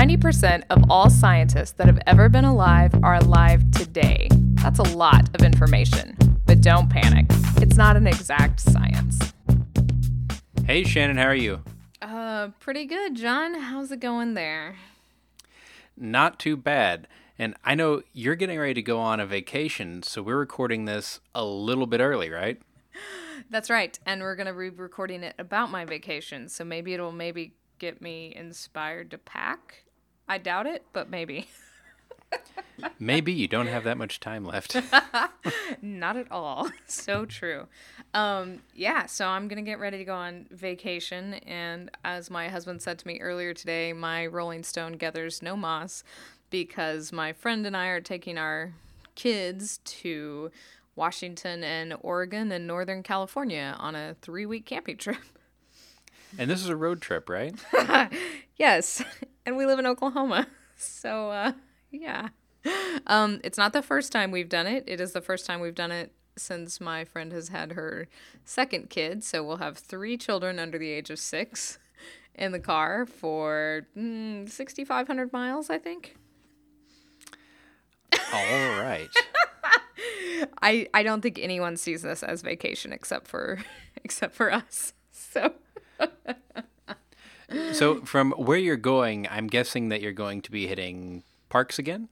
90% of all scientists that have ever been alive are alive today. That's a lot of information. But don't panic, it's not an exact science. Hey, Shannon, how are you? Uh, pretty good, John. How's it going there? Not too bad. And I know you're getting ready to go on a vacation, so we're recording this a little bit early, right? That's right. And we're going to be recording it about my vacation, so maybe it'll maybe get me inspired to pack. I doubt it, but maybe. maybe you don't have that much time left. Not at all. So true. Um, yeah, so I'm going to get ready to go on vacation. And as my husband said to me earlier today, my Rolling Stone gathers no moss because my friend and I are taking our kids to Washington and Oregon and Northern California on a three week camping trip. And this is a road trip, right? yes. And we live in Oklahoma. So, uh, yeah. Um, it's not the first time we've done it. It is the first time we've done it since my friend has had her second kid. So we'll have three children under the age of six in the car for mm, 6,500 miles, I think. All right. I I don't think anyone sees this as vacation except for except for us. So So from where you're going, I'm guessing that you're going to be hitting parks again?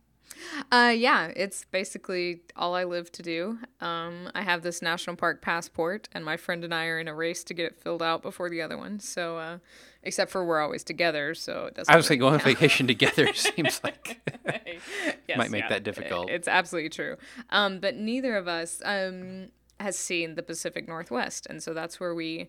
Uh, yeah, it's basically all I live to do. Um, I have this national park passport, and my friend and I are in a race to get it filled out before the other one. So, uh, except for we're always together, so it doesn't. I was like, going on vacation together seems like yes, might make yeah, that difficult. It's absolutely true. Um, but neither of us um has seen the Pacific Northwest, and so that's where we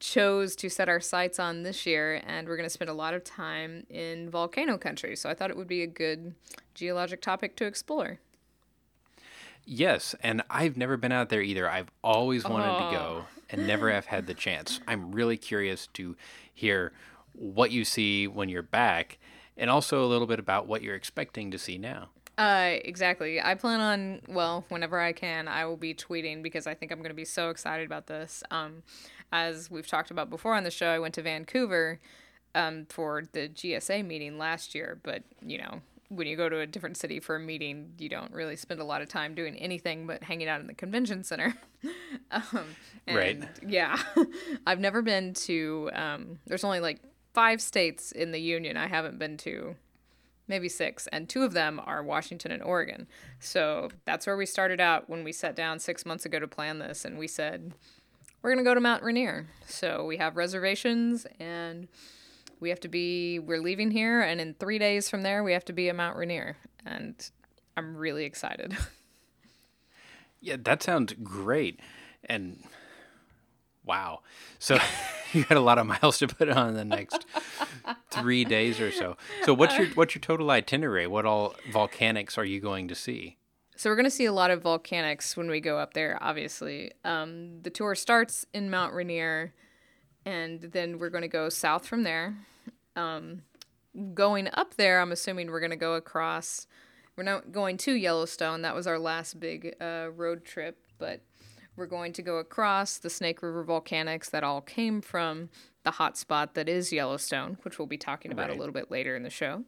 chose to set our sights on this year, and we're going to spend a lot of time in volcano country. So I thought it would be a good geologic topic to explore. Yes, and I've never been out there either. I've always wanted Oh. to go and never have had the chance. I'm really curious to hear what you see when you're back and also a little bit about what you're expecting to see now. Uh, exactly. I plan on, well, whenever I can, I will be tweeting because I think I'm going to be so excited about this. Um, as we've talked about before on the show, I went to Vancouver um, for the GSA meeting last year, but, you know, when you go to a different city for a meeting, you don't really spend a lot of time doing anything but hanging out in the convention center. um, and Right. Yeah. I've never been to, um, there's only like five states in the union I haven't been to maybe six, and two of them are Washington and Oregon. So that's where we started out when we sat down six months ago to plan this, and we said we're gonna go to Mount Rainier. So we have reservations, and we have to be. We're leaving here, and in three days from there, we have to be at Mount Rainier, and I'm really excited. Yeah, that sounds great. And wow. So you got a lot of miles to put on the next 3 days or so. So what's your what's your total itinerary? What all volcanics are you going to see? So we're going to see a lot of volcanics when we go up there. Obviously, um, the tour starts in Mount Rainier, and then we're going to go south from there. Um, going up there, I'm assuming we're going to go across. We're not going to Yellowstone. That was our last big uh, road trip, but we're going to go across the Snake River volcanics that all came from the hot spot that is Yellowstone, which we'll be talking about Right. a little bit later in the show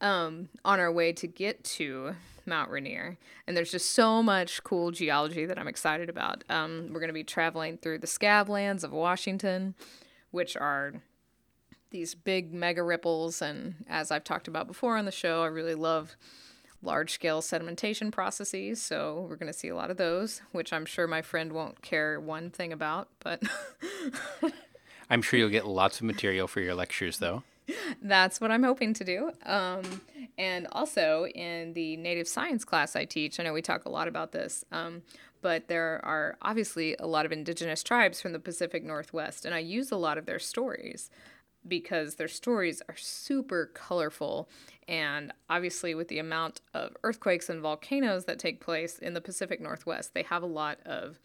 um, on our way to get to Mount Rainier. And there's just so much cool geology that I'm excited about. Um, we're going to be traveling through the scablands of Washington, which are these big mega ripples. And as I've talked about before on the show, I really love large scale sedimentation processes. So we're going to see a lot of those, which I'm sure my friend won't care one thing about. But I'm sure you'll get lots of material for your lectures though. That's what I'm hoping to do. Um, and also in the native science class I teach, I know we talk a lot about this, um, but there are obviously a lot of indigenous tribes from the Pacific Northwest, and I use a lot of their stories because their stories are super colorful. And obviously, with the amount of earthquakes and volcanoes that take place in the Pacific Northwest, they have a lot of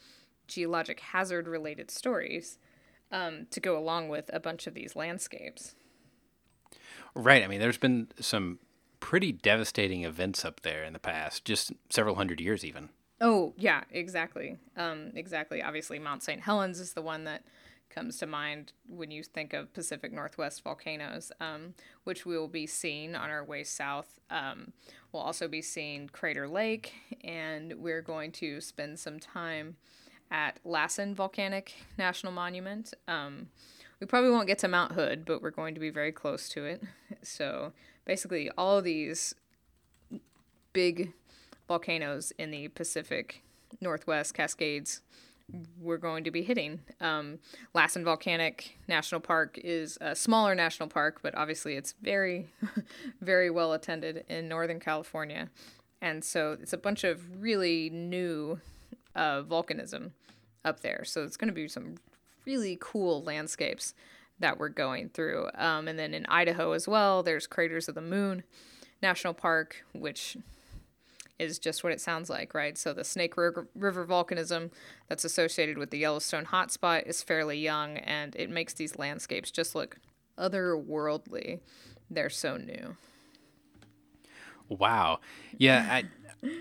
geologic hazard related stories um, to go along with a bunch of these landscapes. Right. I mean, there's been some pretty devastating events up there in the past, just several hundred years even. Oh, yeah, exactly. Um, exactly. Obviously, Mount St. Helens is the one that comes to mind when you think of Pacific Northwest volcanoes, um, which we will be seeing on our way south. Um, we'll also be seeing Crater Lake, and we're going to spend some time at Lassen Volcanic National Monument. Um, we probably won't get to Mount Hood, but we're going to be very close to it. So basically, all of these big volcanoes in the Pacific Northwest Cascades we're going to be hitting. Um, Lassen Volcanic National Park is a smaller national park, but obviously it's very, very well attended in Northern California. And so it's a bunch of really new uh, volcanism up there. So it's going to be some really cool landscapes that we're going through. Um, and then in Idaho as well, there's Craters of the Moon National Park, which is just what it sounds like, right? So the Snake River, volcanism that's associated with the Yellowstone hotspot is fairly young, and it makes these landscapes just look otherworldly. They're so new. Wow. Yeah, I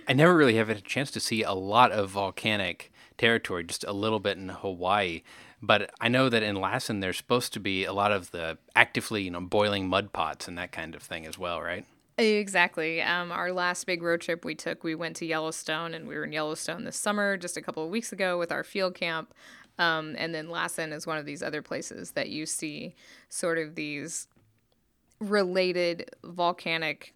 I never really have had a chance to see a lot of volcanic territory, just a little bit in Hawaii. But I know that in Lassen, there's supposed to be a lot of the actively, you know, boiling mud pots and that kind of thing as well, right? Exactly. Um, our last big road trip we took, we went to Yellowstone, and we were in Yellowstone this summer, just a couple of weeks ago, with our field camp. Um, and then Lassen is one of these other places that you see sort of these related volcanic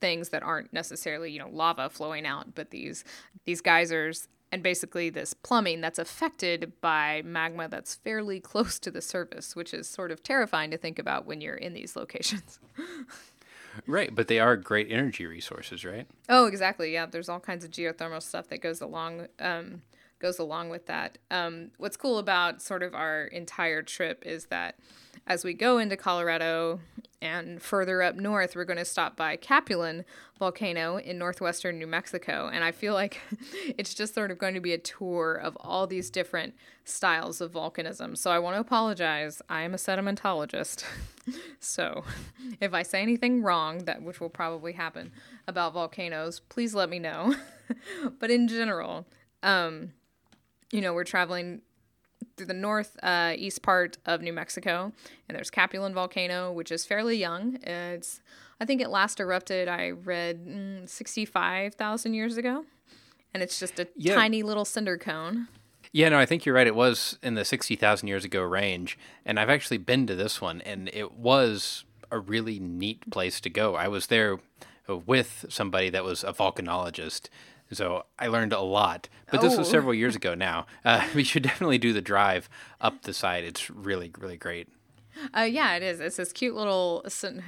things that aren't necessarily you know lava flowing out, but these these geysers and basically this plumbing that's affected by magma that's fairly close to the surface, which is sort of terrifying to think about when you're in these locations. right, but they are great energy resources, right? Oh, exactly. Yeah, there's all kinds of geothermal stuff that goes along um, goes along with that. Um, what's cool about sort of our entire trip is that as we go into Colorado and further up north, we're going to stop by Capulin volcano in northwestern New Mexico. And I feel like it's just sort of going to be a tour of all these different styles of volcanism. So I want to apologize. I am a sedimentologist. so if I say anything wrong, that which will probably happen about volcanoes, please let me know. but in general, um, you know, we're traveling through the north uh, east part of New Mexico, and there's Capulin volcano, which is fairly young. It's I think it last erupted. I read mm, sixty five thousand years ago, and it's just a yeah. tiny little cinder cone. Yeah, no, I think you're right. It was in the sixty thousand years ago range, and I've actually been to this one, and it was a really neat place to go. I was there with somebody that was a volcanologist so I learned a lot. But this oh. was several years ago now. Uh, we should definitely do the drive up the side. It's really, really great. Uh, yeah, it is. It's this cute little.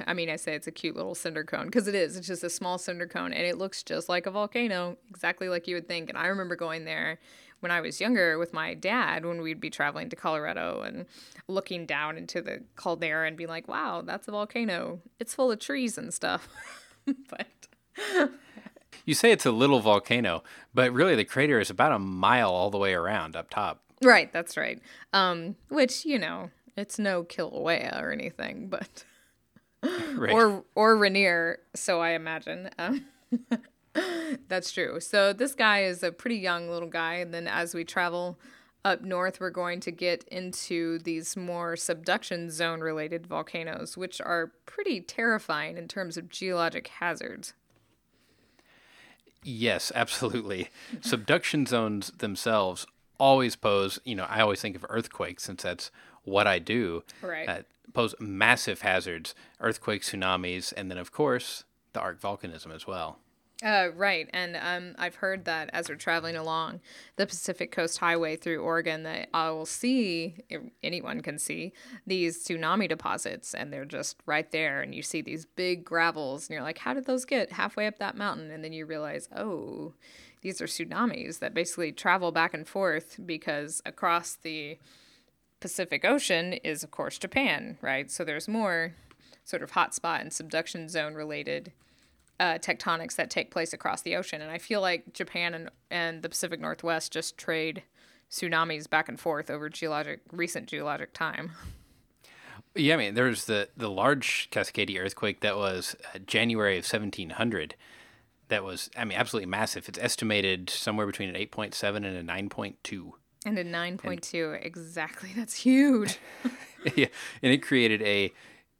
I mean, I say it's a cute little cinder cone because it is. It's just a small cinder cone, and it looks just like a volcano, exactly like you would think. And I remember going there when I was younger with my dad when we'd be traveling to Colorado and looking down into the caldera and being like, "Wow, that's a volcano. It's full of trees and stuff." but you say it's a little volcano, but really the crater is about a mile all the way around up top. Right, that's right. Um, which you know, it's no Kilauea or anything, but right. or or Rainier, so I imagine. Um, that's true. So this guy is a pretty young little guy, and then as we travel up north, we're going to get into these more subduction zone related volcanoes, which are pretty terrifying in terms of geologic hazards. Yes, absolutely. Subduction zones themselves always pose, you know, I always think of earthquakes since that's what I do. Right. Uh, pose massive hazards, earthquakes, tsunamis, and then, of course, the arc volcanism as well. Uh, right, and um, I've heard that as we're traveling along the Pacific Coast Highway through Oregon, that I will see anyone can see these tsunami deposits, and they're just right there, and you see these big gravels, and you're like, how did those get halfway up that mountain? And then you realize, oh, these are tsunamis that basically travel back and forth because across the Pacific Ocean is, of course, Japan, right? So there's more sort of hotspot and subduction zone related uh, tectonics that take place across the ocean. And I feel like Japan and, and the Pacific Northwest just trade tsunamis back and forth over geologic recent geologic time. Yeah, I mean, there's the the large Cascadia earthquake that was uh, January of 1700. That was, I mean, absolutely massive. It's estimated somewhere between an 8.7 and a 9.2. And a 9.2, exactly. That's huge. yeah, and it created a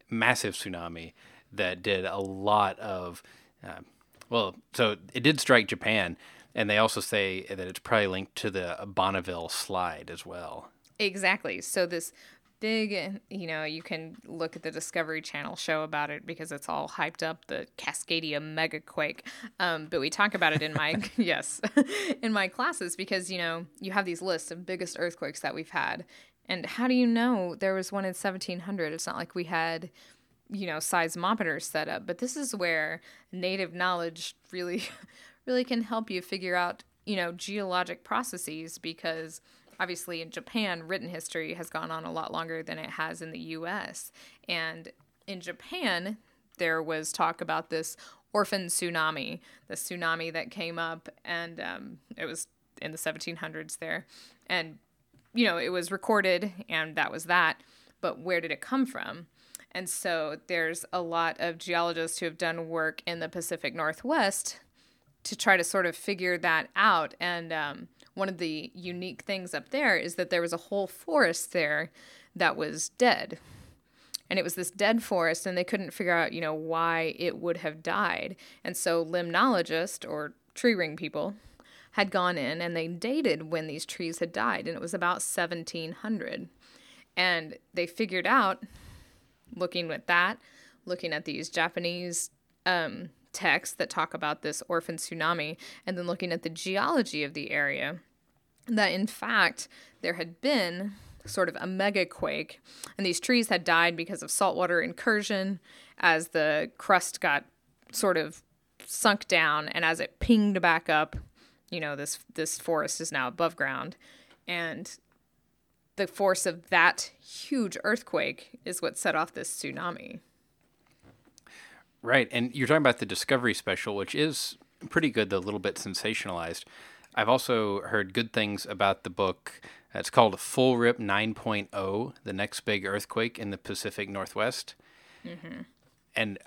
massive tsunami that did a lot of. Uh, well, so it did strike Japan, and they also say that it's probably linked to the Bonneville slide as well. Exactly. So this big, you know, you can look at the Discovery Channel show about it because it's all hyped up the Cascadia megaquake. Um, but we talk about it in my yes, in my classes because you know you have these lists of biggest earthquakes that we've had, and how do you know there was one in 1700? It's not like we had you know seismometers set up but this is where native knowledge really really can help you figure out you know geologic processes because obviously in Japan written history has gone on a lot longer than it has in the US and in Japan there was talk about this orphan tsunami the tsunami that came up and um, it was in the 1700s there. And you know it was recorded and that was that. But where did it come from and so there's a lot of geologists who have done work in the Pacific Northwest to try to sort of figure that out. And um, one of the unique things up there is that there was a whole forest there that was dead. And it was this dead forest, and they couldn't figure out, you know, why it would have died. And so limnologists or tree ring people had gone in and they dated when these trees had died, and it was about 1700. And they figured out looking at that, looking at these Japanese um, texts that talk about this orphan tsunami, and then looking at the geology of the area, that in fact there had been sort of a mega quake, and these trees had died because of saltwater incursion as the crust got sort of sunk down, and as it pinged back up, you know this this forest is now above ground, and the force of that huge earthquake is what set off this tsunami. Right. And you're talking about the Discovery special, which is pretty good, though a little bit sensationalized. I've also heard good things about the book. It's called Full Rip 9.0 The Next Big Earthquake in the Pacific Northwest. Mm-hmm. And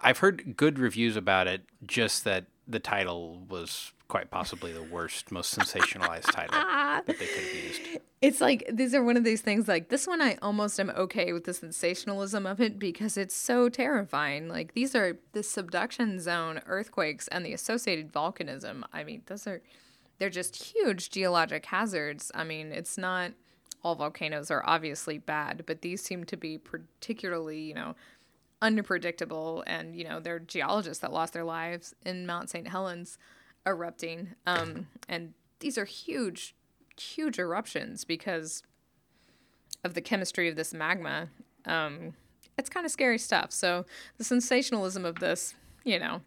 I've heard good reviews about it, just that the title was quite possibly the worst, most sensationalized title that they could have used. It's like these are one of these things like this one I almost am okay with the sensationalism of it because it's so terrifying. Like these are the subduction zone earthquakes and the associated volcanism. I mean, those are they're just huge geologic hazards. I mean, it's not all volcanoes are obviously bad, but these seem to be particularly, you know, unpredictable and, you know, there are geologists that lost their lives in Mount St. Helens erupting. Um, and these are huge, huge eruptions because of the chemistry of this magma. Um, it's kind of scary stuff. So the sensationalism of this, you know,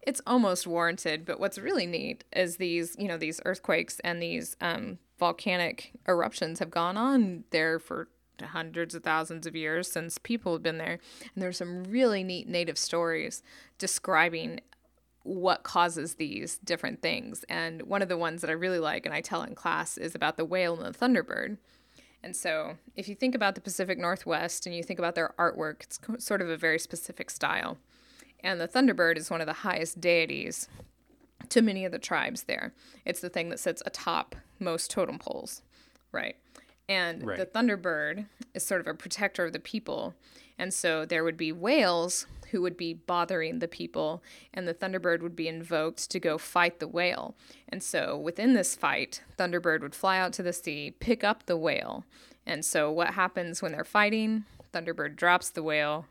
it's almost warranted. But what's really neat is these, you know, these earthquakes and these um, volcanic eruptions have gone on there for hundreds of thousands of years since people have been there. And there's some really neat native stories describing what causes these different things. And one of the ones that I really like and I tell in class is about the whale and the thunderbird. And so, if you think about the Pacific Northwest and you think about their artwork, it's sort of a very specific style. And the thunderbird is one of the highest deities to many of the tribes there. It's the thing that sits atop most totem poles, right? And right. the thunderbird is sort of a protector of the people. And so there would be whales who would be bothering the people, and the Thunderbird would be invoked to go fight the whale. And so within this fight, Thunderbird would fly out to the sea, pick up the whale. And so what happens when they're fighting? Thunderbird drops the whale,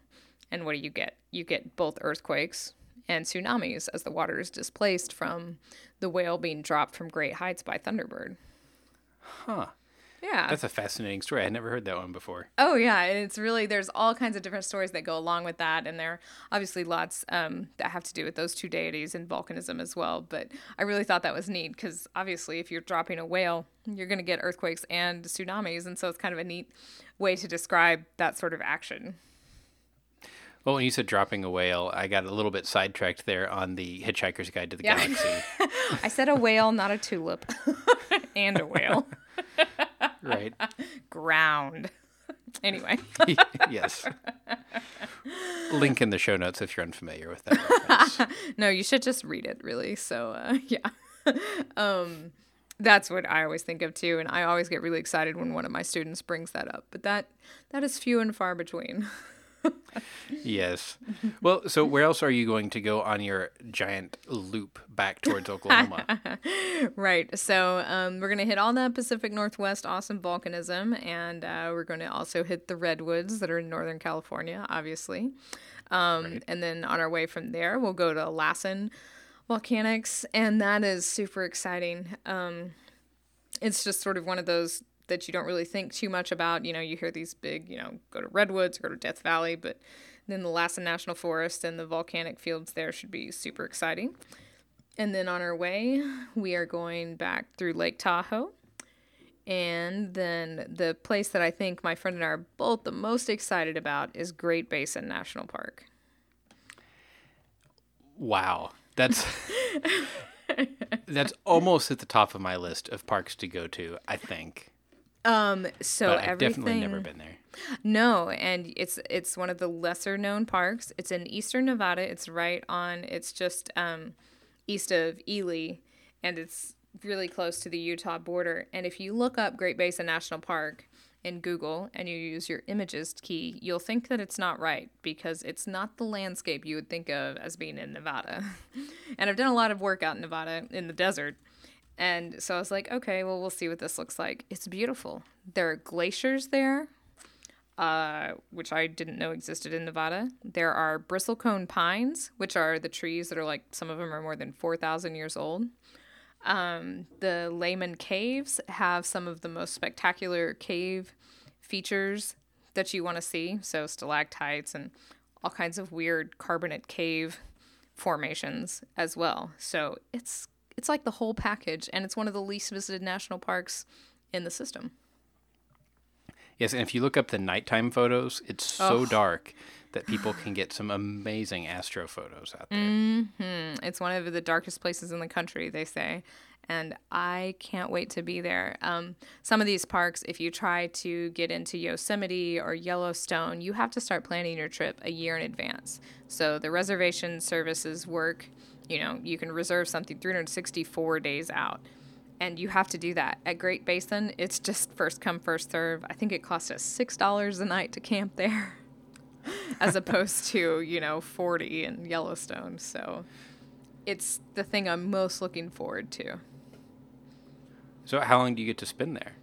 and what do you get? You get both earthquakes and tsunamis as the water is displaced from the whale being dropped from great heights by Thunderbird. Huh. Yeah. That's a fascinating story. I had never heard that one before. Oh, yeah. And it's really, there's all kinds of different stories that go along with that. And there are obviously lots um, that have to do with those two deities and volcanism as well. But I really thought that was neat because obviously, if you're dropping a whale, you're going to get earthquakes and tsunamis. And so it's kind of a neat way to describe that sort of action. Well, when you said dropping a whale, I got a little bit sidetracked there on the Hitchhiker's Guide to the yeah. Galaxy. I said a whale, not a tulip, and a whale. right. Ground. Anyway. yes. Link in the show notes if you're unfamiliar with that. no, you should just read it, really. So, uh, yeah. um, That's what I always think of too, and I always get really excited when one of my students brings that up. But that that is few and far between. Yes. Well, so where else are you going to go on your giant loop back towards Oklahoma? right. So um, we're going to hit all the Pacific Northwest awesome volcanism, and uh, we're going to also hit the redwoods that are in Northern California, obviously. Um, right. And then on our way from there, we'll go to Lassen Volcanics, and that is super exciting. Um, it's just sort of one of those that you don't really think too much about. You know, you hear these big, you know, go to Redwoods, go to Death Valley, but then the Lassen National Forest and the volcanic fields there should be super exciting. And then on our way, we are going back through Lake Tahoe. And then the place that I think my friend and I are both the most excited about is Great Basin National Park. Wow. That's That's almost at the top of my list of parks to go to, I think. Um, so but I've everything. definitely never been there. No, and it's it's one of the lesser known parks. It's in eastern Nevada. It's right on. It's just um, east of Ely, and it's really close to the Utah border. And if you look up Great Basin National Park in Google and you use your images key, you'll think that it's not right because it's not the landscape you would think of as being in Nevada. and I've done a lot of work out in Nevada in the desert and so I was like, okay, well, we'll see what this looks like. It's beautiful. There are glaciers there, uh, which I didn't know existed in Nevada. There are bristlecone pines, which are the trees that are like, some of them are more than 4,000 years old. Um, the Lehman Caves have some of the most spectacular cave features that you want to see. So, stalactites and all kinds of weird carbonate cave formations as well. So, it's it's like the whole package, and it's one of the least visited national parks in the system. Yes, and if you look up the nighttime photos, it's so oh. dark that people can get some amazing astro photos out there. Mm-hmm. It's one of the darkest places in the country, they say. And I can't wait to be there. Um, some of these parks, if you try to get into Yosemite or Yellowstone, you have to start planning your trip a year in advance. So the reservation services work you know, you can reserve something 364 days out. And you have to do that. At Great Basin, it's just first come, first serve. I think it costs us $6 a night to camp there as opposed to, you know, 40 in Yellowstone. So it's the thing I'm most looking forward to. So, how long do you get to spend there?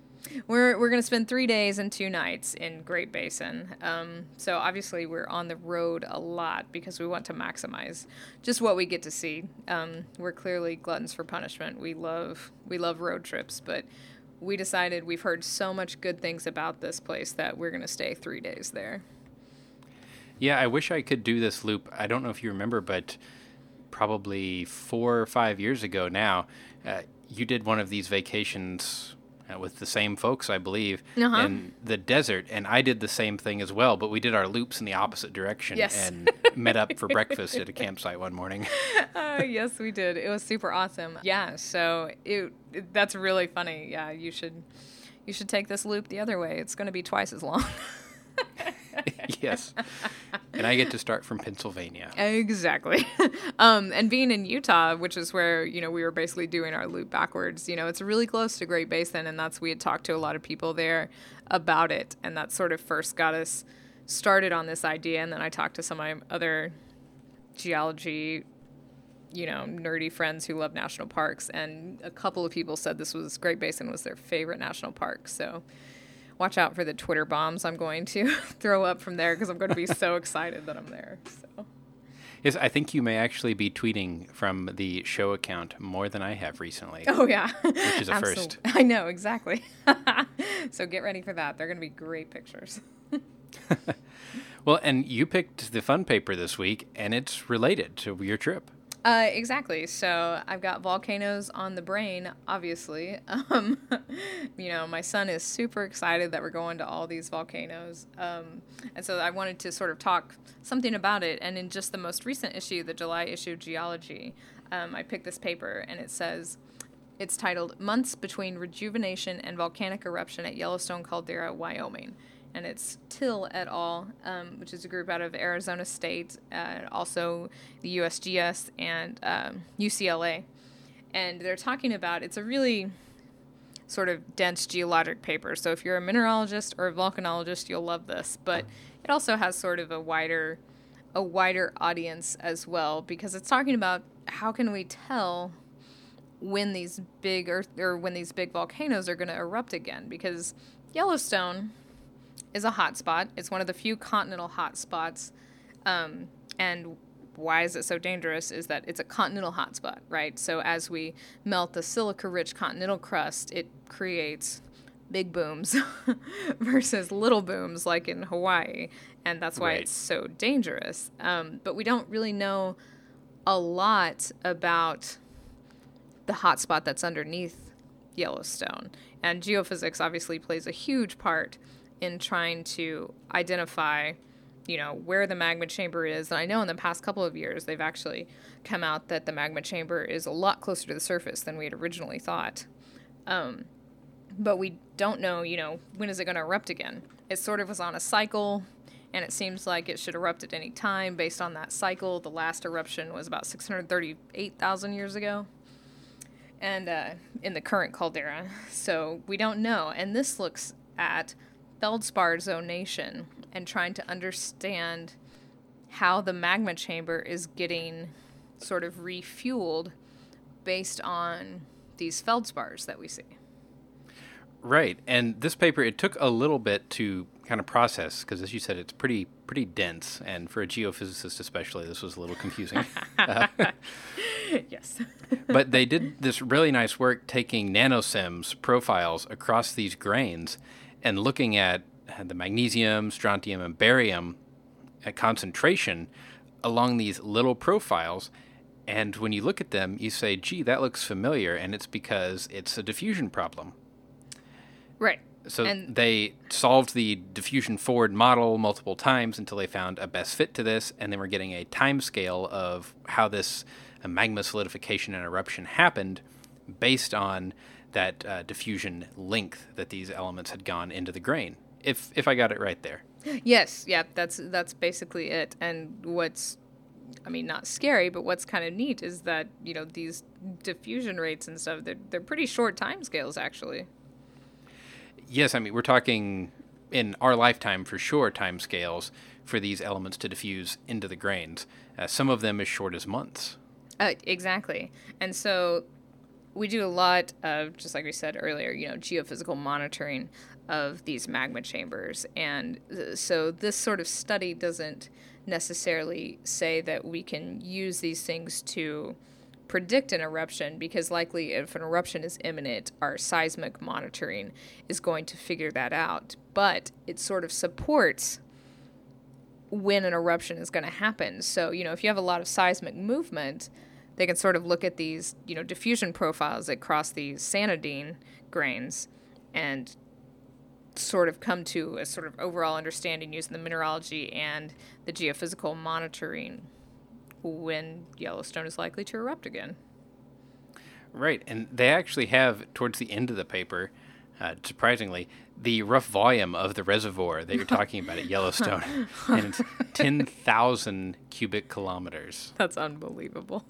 We're we're gonna spend three days and two nights in Great Basin. Um, so obviously we're on the road a lot because we want to maximize just what we get to see. Um, we're clearly gluttons for punishment. We love we love road trips, but we decided we've heard so much good things about this place that we're gonna stay three days there. Yeah, I wish I could do this loop. I don't know if you remember, but probably four or five years ago now, uh, you did one of these vacations with the same folks, I believe, uh-huh. in the desert, and I did the same thing as well. But we did our loops in the opposite direction yes. and met up for breakfast at a campsite one morning. uh, yes, we did. It was super awesome. Yeah, so it, it that's really funny. Yeah, you should you should take this loop the other way. It's going to be twice as long. yes. And I get to start from Pennsylvania. Exactly. um, and being in Utah, which is where, you know, we were basically doing our loop backwards, you know, it's really close to Great Basin. And that's, we had talked to a lot of people there about it. And that sort of first got us started on this idea. And then I talked to some of my other geology you know, nerdy friends who love national parks, and a couple of people said this was Great Basin was their favorite national park. So watch out for the Twitter bombs I'm going to throw up from there because I'm going to be so excited that I'm there. So. Yes, I think you may actually be tweeting from the show account more than I have recently. Oh yeah, which is a first. I know exactly. so get ready for that. They're going to be great pictures. well, and you picked the fun paper this week, and it's related to your trip. Uh, exactly. So I've got volcanoes on the brain, obviously. Um, you know, my son is super excited that we're going to all these volcanoes. Um, and so I wanted to sort of talk something about it. And in just the most recent issue, the July issue of Geology, um, I picked this paper and it says, it's titled Months Between Rejuvenation and Volcanic Eruption at Yellowstone Caldera, Wyoming and it's Till et al., um, which is a group out of Arizona State, uh, also the USGS and um, UCLA. And they're talking about it's a really sort of dense geologic paper. So if you're a mineralogist or a volcanologist, you'll love this. But it also has sort of a wider a wider audience as well because it's talking about how can we tell when these big earth or when these big volcanoes are going to erupt again because Yellowstone is a hotspot. It's one of the few continental hotspots. Um, and why is it so dangerous is that it's a continental hotspot, right? So as we melt the silica rich continental crust, it creates big booms versus little booms like in Hawaii. And that's why Right. it's so dangerous. Um, but we don't really know a lot about the hotspot that's underneath Yellowstone. And geophysics obviously plays a huge part in trying to identify, you know, where the magma chamber is. And I know in the past couple of years they've actually come out that the magma chamber is a lot closer to the surface than we had originally thought. Um, but we don't know, you know, when is it going to erupt again? It sort of was on a cycle, and it seems like it should erupt at any time based on that cycle. The last eruption was about 638,000 years ago and uh, in the current caldera. So we don't know. And this looks at feldspar zonation and trying to understand how the magma chamber is getting sort of refueled based on these feldspars that we see. Right, and this paper it took a little bit to kind of process because, as you said, it's pretty pretty dense, and for a geophysicist especially, this was a little confusing. Uh, yes. but they did this really nice work taking NanoSIMS profiles across these grains and looking at the magnesium, strontium, and barium at concentration along these little profiles. And when you look at them, you say, gee, that looks familiar. And it's because it's a diffusion problem. right. So And- they solved the diffusion forward model multiple times until they found a best fit to this, and then we're getting a time scale of how this magma solidification and eruption happened based on that uh, diffusion length that these elements had gone into the grain. If if I got it right there. Yes, yeah, that's that's basically it. And what's I mean, not scary, but what's kind of neat is that, you know, these diffusion rates and stuff, they're, they're pretty short time scales, actually. Yes, I mean we're talking in our lifetime for sure time scales for these elements to diffuse into the grains. Uh, some of them as short as months. Uh, exactly. And so we do a lot of, just like we said earlier, you know, geophysical monitoring of these magma chambers. And uh, so this sort of study doesn't necessarily say that we can use these things to predict an eruption because likely if an eruption is imminent our seismic monitoring is going to figure that out but it sort of supports when an eruption is going to happen. So, you know, if you have a lot of seismic movement, they can sort of look at these, you know, diffusion profiles that cross these sanidine grains and sort of come to a sort of overall understanding using the mineralogy and the geophysical monitoring when Yellowstone is likely to erupt again. Right, and they actually have towards the end of the paper, uh, surprisingly, the rough volume of the reservoir that you're talking about at Yellowstone, and it's ten thousand cubic kilometers. That's unbelievable.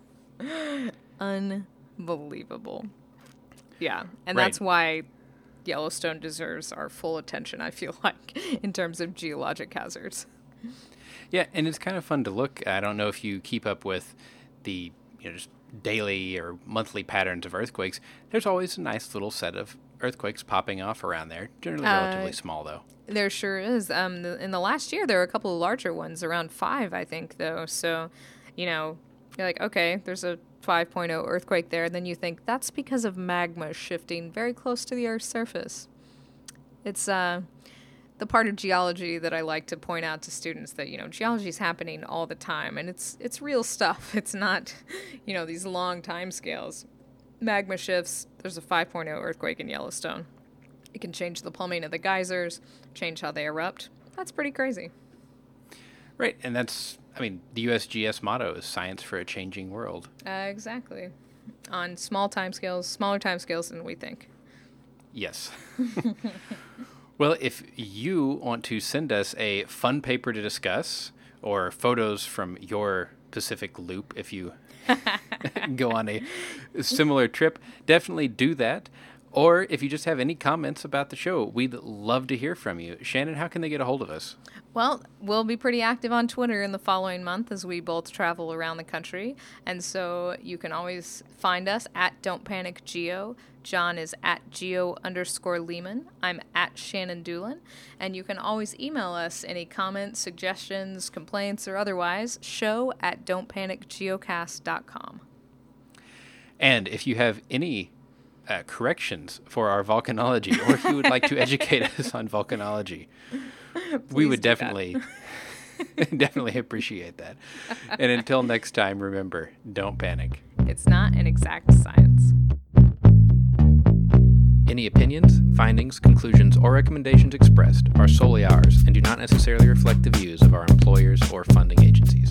Unbelievable. Yeah, and Right. that's why Yellowstone deserves our full attention, I feel like, in terms of geologic hazards. Yeah, and it's kind of fun to look. I don't know if you keep up with the you know just daily or monthly patterns of earthquakes. There's always a nice little set of earthquakes popping off around there. Generally Uh, relatively small, though. There sure is. Um, the, in the last year, there were a couple of larger ones, around five, I think, though. So, you know, you're like, okay, there's a 5.0 earthquake there. And Then you think that's because of magma shifting very close to the Earth's surface. It's uh, the part of geology that I like to point out to students that you know geology is happening all the time, and it's it's real stuff. It's not, you know, these long time scales. Magma shifts. There's a 5.0 earthquake in Yellowstone. It can change the plumbing of the geysers, change how they erupt. That's pretty crazy. Right, and that's I mean the USGS motto is "Science for a Changing World." Uh, exactly. On small time scales, smaller time scales than we think. Yes. well, if you want to send us a fun paper to discuss or photos from your Pacific loop, if you go on a similar trip, definitely do that. Or if you just have any comments about the show, we'd love to hear from you. Shannon, how can they get a hold of us? Well, we'll be pretty active on Twitter in the following month as we both travel around the country. And so you can always find us at Don't Panic Geo. John is at geo underscore Leeman. I'm at Shannon Dulin. And you can always email us any comments, suggestions, complaints, or otherwise, show at don'tpanicgeocast.com. And if you have any uh, corrections for our volcanology, or if you would like to educate us on volcanology, we would definitely, definitely appreciate that. And until next time, remember don't panic. It's not an exact science. Any opinions, findings, conclusions, or recommendations expressed are solely ours and do not necessarily reflect the views of our employers or funding agencies.